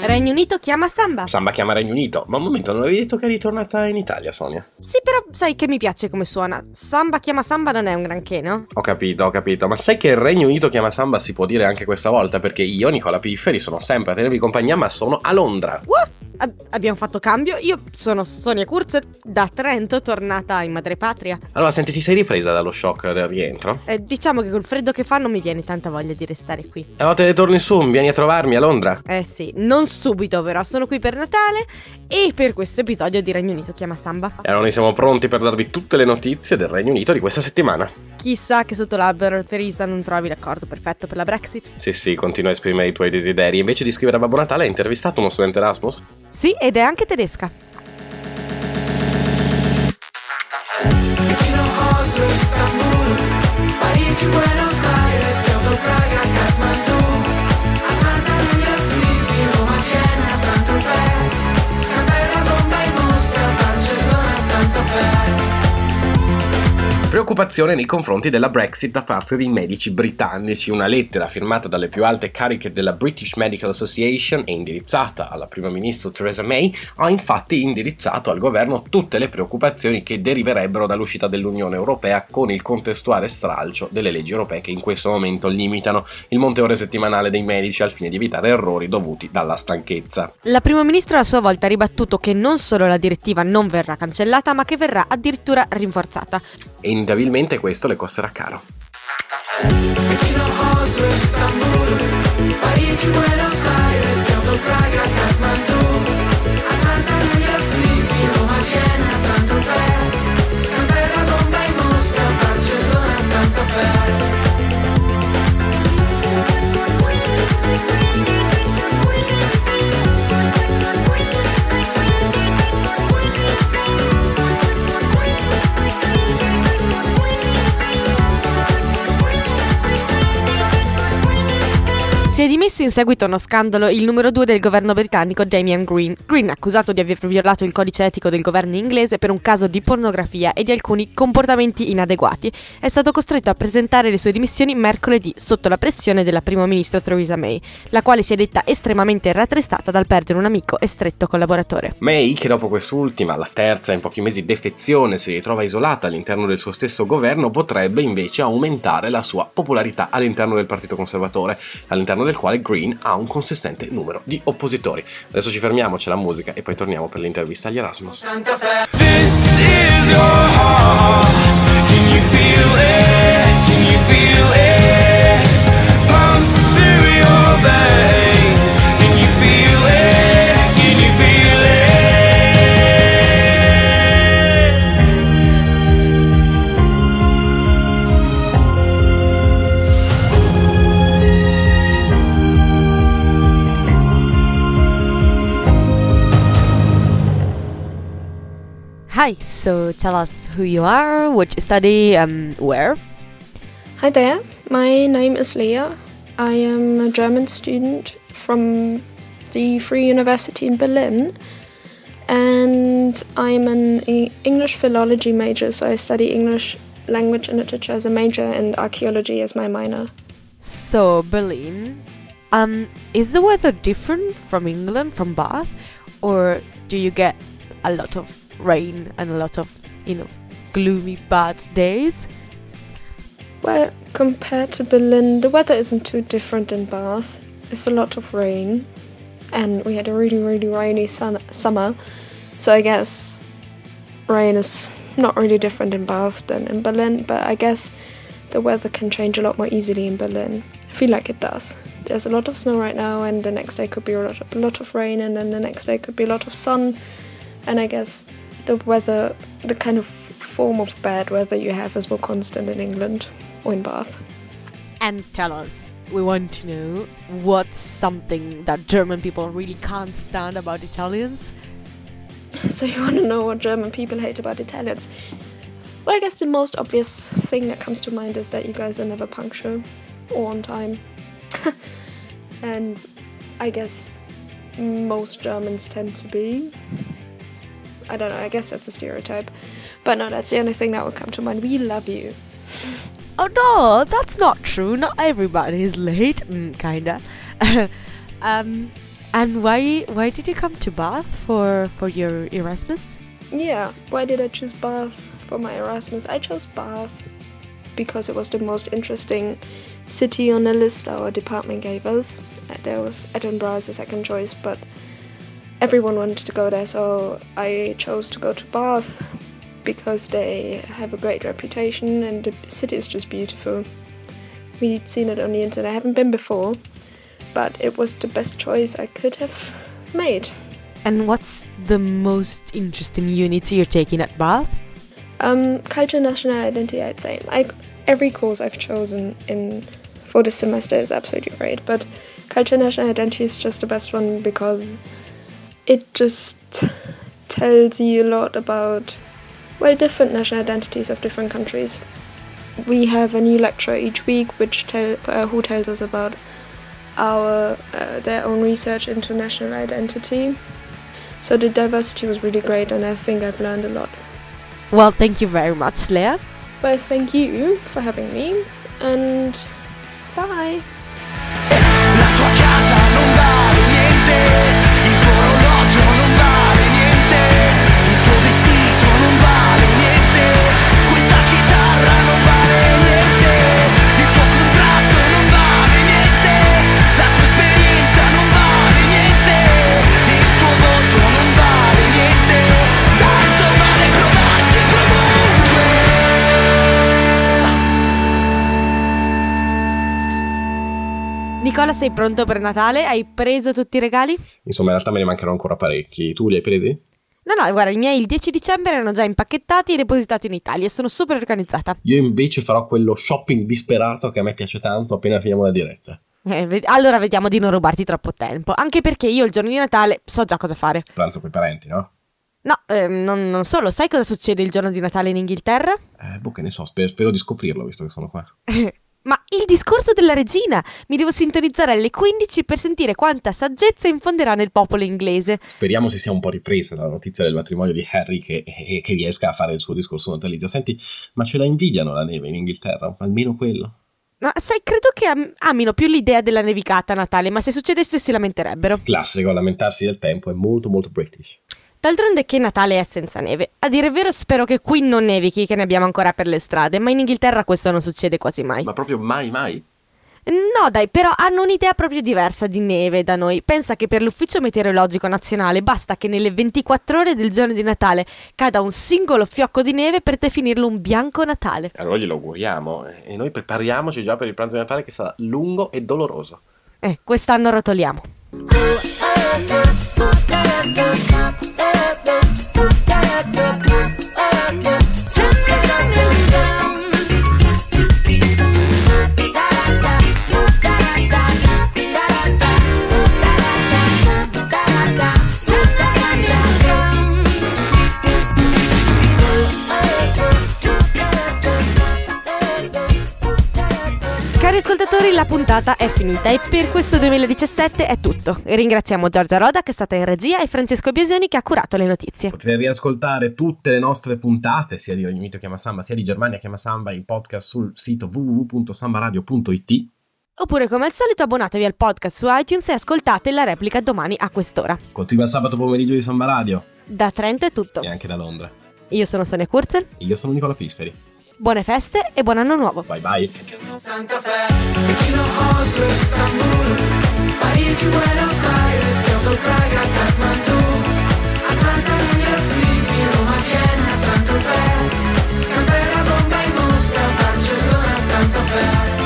Regno Unito chiama Samba. Samba chiama Regno Unito. Ma un momento, non avevi detto che è ritornata in Italia, Sonia? Sì, però sai che mi piace come suona. Samba chiama Samba non è un granché, no? Ho capito, ho capito. Ma sai che il Regno Unito chiama Samba si può dire anche questa volta? Perché io, Nicola Pifferi, sono sempre a tenervi compagnia, ma sono a Londra. What? Ab- abbiamo fatto cambio. Io sono Sonia Kurz, da Trento, tornata in madrepatria. Allora, senti, ti sei ripresa dallo shock del rientro? Eh, diciamo che col freddo che fa non mi viene tanta voglia di restare qui. E allora te ne torni su, vieni a trovarmi a Londra. Eh sì, non subito però, sono qui per Natale e per questo episodio di Regno Unito chiama Samba. E allora noi siamo pronti per darvi tutte le notizie del Regno Unito di questa settimana. Chissà che sotto l'albero Teresa non trovi l'accordo perfetto per la Brexit. Sì, sì, continua a esprimere i tuoi desideri. Invece di scrivere a Babbo Natale, hai intervistato uno studente Erasmus? Sì, ed è anche tedesca. Preoccupazione nei confronti della Brexit da parte dei medici britannici. Una lettera firmata dalle più alte cariche della British Medical Association e indirizzata alla prima ministro Theresa May ha infatti indirizzato al governo tutte le preoccupazioni che deriverebbero dall'uscita dell'Unione Europea con il contestuale stralcio delle leggi europee che in questo momento limitano il monte ore settimanale dei medici al fine di evitare errori dovuti dalla stanchezza. La prima ministra a sua volta ha ribattuto che non solo la direttiva non verrà cancellata, ma che verrà addirittura rinforzata. E inevitabilmente questo le costerà caro. Istanbul, Parigi, Buenos Aires, Kyoto, Praga, Kathmandu, Si è dimesso in seguito a uno scandalo il numero 2 del governo britannico Damian Green. Green accusato di aver violato il codice etico del governo inglese per un caso di pornografia e di alcuni comportamenti inadeguati. È stato costretto a presentare le sue dimissioni mercoledì sotto la pressione della primo ministro Theresa May, la quale si è detta estremamente rattristata dal perdere un amico e stretto collaboratore. May, che dopo quest'ultima, la terza in pochi mesi defezione, si ritrova isolata all'interno del suo stesso governo, potrebbe invece aumentare la sua popolarità all'interno del Partito Conservatore, all'interno del quale Green ha un consistente numero di oppositori. Adesso ci fermiamo, c'è la musica e poi torniamo per l'intervista agli Erasmus. This is your heart. Can you feel it? Hi, so tell us who you are, what you study, um, where. Hi there, my name is Leah. I am a German student from the Free University in Berlin, and I'm an English philology major, so I study English language and literature as a major and archaeology as my minor. So, Berlin. Um, is the weather different from England, from Bath? Or do you get a lot of rain and a lot of, you know, gloomy, bad days? Well, compared to Berlin, the weather isn't too different in Bath. It's a lot of rain, and we had a really, really rainy sun- summer, so I guess rain is not really different in Bath than in Berlin, but I guess the weather can change a lot more easily in Berlin. I feel like it does. There's a lot of snow right now, and the next day could be a lot, a lot of rain, and then the next day could be a lot of sun, and I guess the weather, the kind of form of bad weather you have is more constant in England or in Bath. And tell us, we want to know what's something that German people really can't stand about Italians? So you want to know what German people hate about Italians? Well, I guess the most obvious thing that comes to mind is that you guys are never punctual or on time. and I guess most Germans tend to be. I don't know, I guess that's a stereotype. But no, that's the only thing that would come to mind. We love you. Oh no, that's not true. Not everybody is late. Mm, kinda. um, And why why did you come to Bath for for your Erasmus? Yeah, why did I choose Bath for my Erasmus? I chose Bath because it was the most interesting city on the list our department gave us. Uh, There was Edinburgh as a second choice, but everyone wanted to go there, so I chose to go to Bath because they have a great reputation and the city is just beautiful. We'd seen it on the internet. I haven't been before, but it was the best choice I could have made. And what's the most interesting unit you're taking at Bath? Um, culture, national identity, I'd say. I, every course I've chosen in for this semester is absolutely great, but culture, national identity is just the best one because it just tells you a lot about well different national identities of different countries. We have a new lecturer each week, which tell uh, who tells us about our uh, their own research into national identity. So the diversity was really great, and I think I've learned a lot. Well, thank you very much, Leah. Well, thank you for having me, and bye. Nicola, sei pronto per Natale? Hai preso tutti i regali? Insomma, in realtà me ne mancano ancora parecchi. Tu li hai presi? No, no, guarda, i miei il 10 dicembre erano già impacchettati e depositati in Italia e sono super organizzata. Io invece farò quello shopping disperato che a me piace tanto appena finiamo la diretta. Eh, ved- allora vediamo di non rubarti troppo tempo, anche perché io il giorno di Natale so già cosa fare. Pranzo coi parenti, no? No, ehm, non, non solo, sai cosa succede il giorno di Natale in Inghilterra? Eh, boh, che ne so, spero, spero di scoprirlo visto che sono qua. Ma il discorso della regina! Mi devo sintonizzare alle 15 per sentire quanta saggezza infonderà nel popolo inglese. Speriamo si sia un po' ripresa dalla notizia del matrimonio di Harry che, e che riesca a fare il suo discorso natalizio. Senti, ma ce la invidiano la neve in Inghilterra? Almeno quello? Ma sai, credo che am- amino più l'idea della nevicata a Natale, ma se succedesse si lamenterebbero. Classico, lamentarsi del tempo è molto molto british. D'altronde che Natale è senza neve. A dire il vero spero che qui non nevichi, che ne abbiamo ancora per le strade, ma in Inghilterra questo non succede quasi mai. Ma proprio mai mai? No, dai, però hanno un'idea proprio diversa di neve da noi. Pensa che per l'Ufficio Meteorologico Nazionale basta che nelle 24 ore del giorno di Natale cada un singolo fiocco di neve per definirlo un bianco Natale. Allora glielo auguriamo e noi prepariamoci già per il pranzo di Natale che sarà lungo e doloroso. Eh, quest'anno rotoliamo. Ascoltatori, la puntata è finita e per questo 2017 è tutto. Ringraziamo Giorgia Roda che è stata in regia e Francesco Biasioni che ha curato le notizie. Potete riascoltare tutte le nostre puntate, sia di Regno Chiama Samba, sia di Germania Chiama Samba, in podcast sul sito www.sambaradio.it. Oppure come al solito abbonatevi al podcast su iTunes e ascoltate la replica domani a quest'ora. Continua il sabato pomeriggio di Samba Radio Da Trento è tutto. e anche da Londra. Io sono Sonia Kurzel, Io sono Nicola Pifferi. Buone feste e buon anno nuovo. Bye bye. Santa Fe, Pechino, Oslo, Istanbul, Parigi, Buenos Aires, Kyoto, Praga, Kathmandu, Atlanta, New York City, Roma, Vienna, Saint-Tropez, Canberra, Bombay, Mosca, Barcellona, Santa Fe.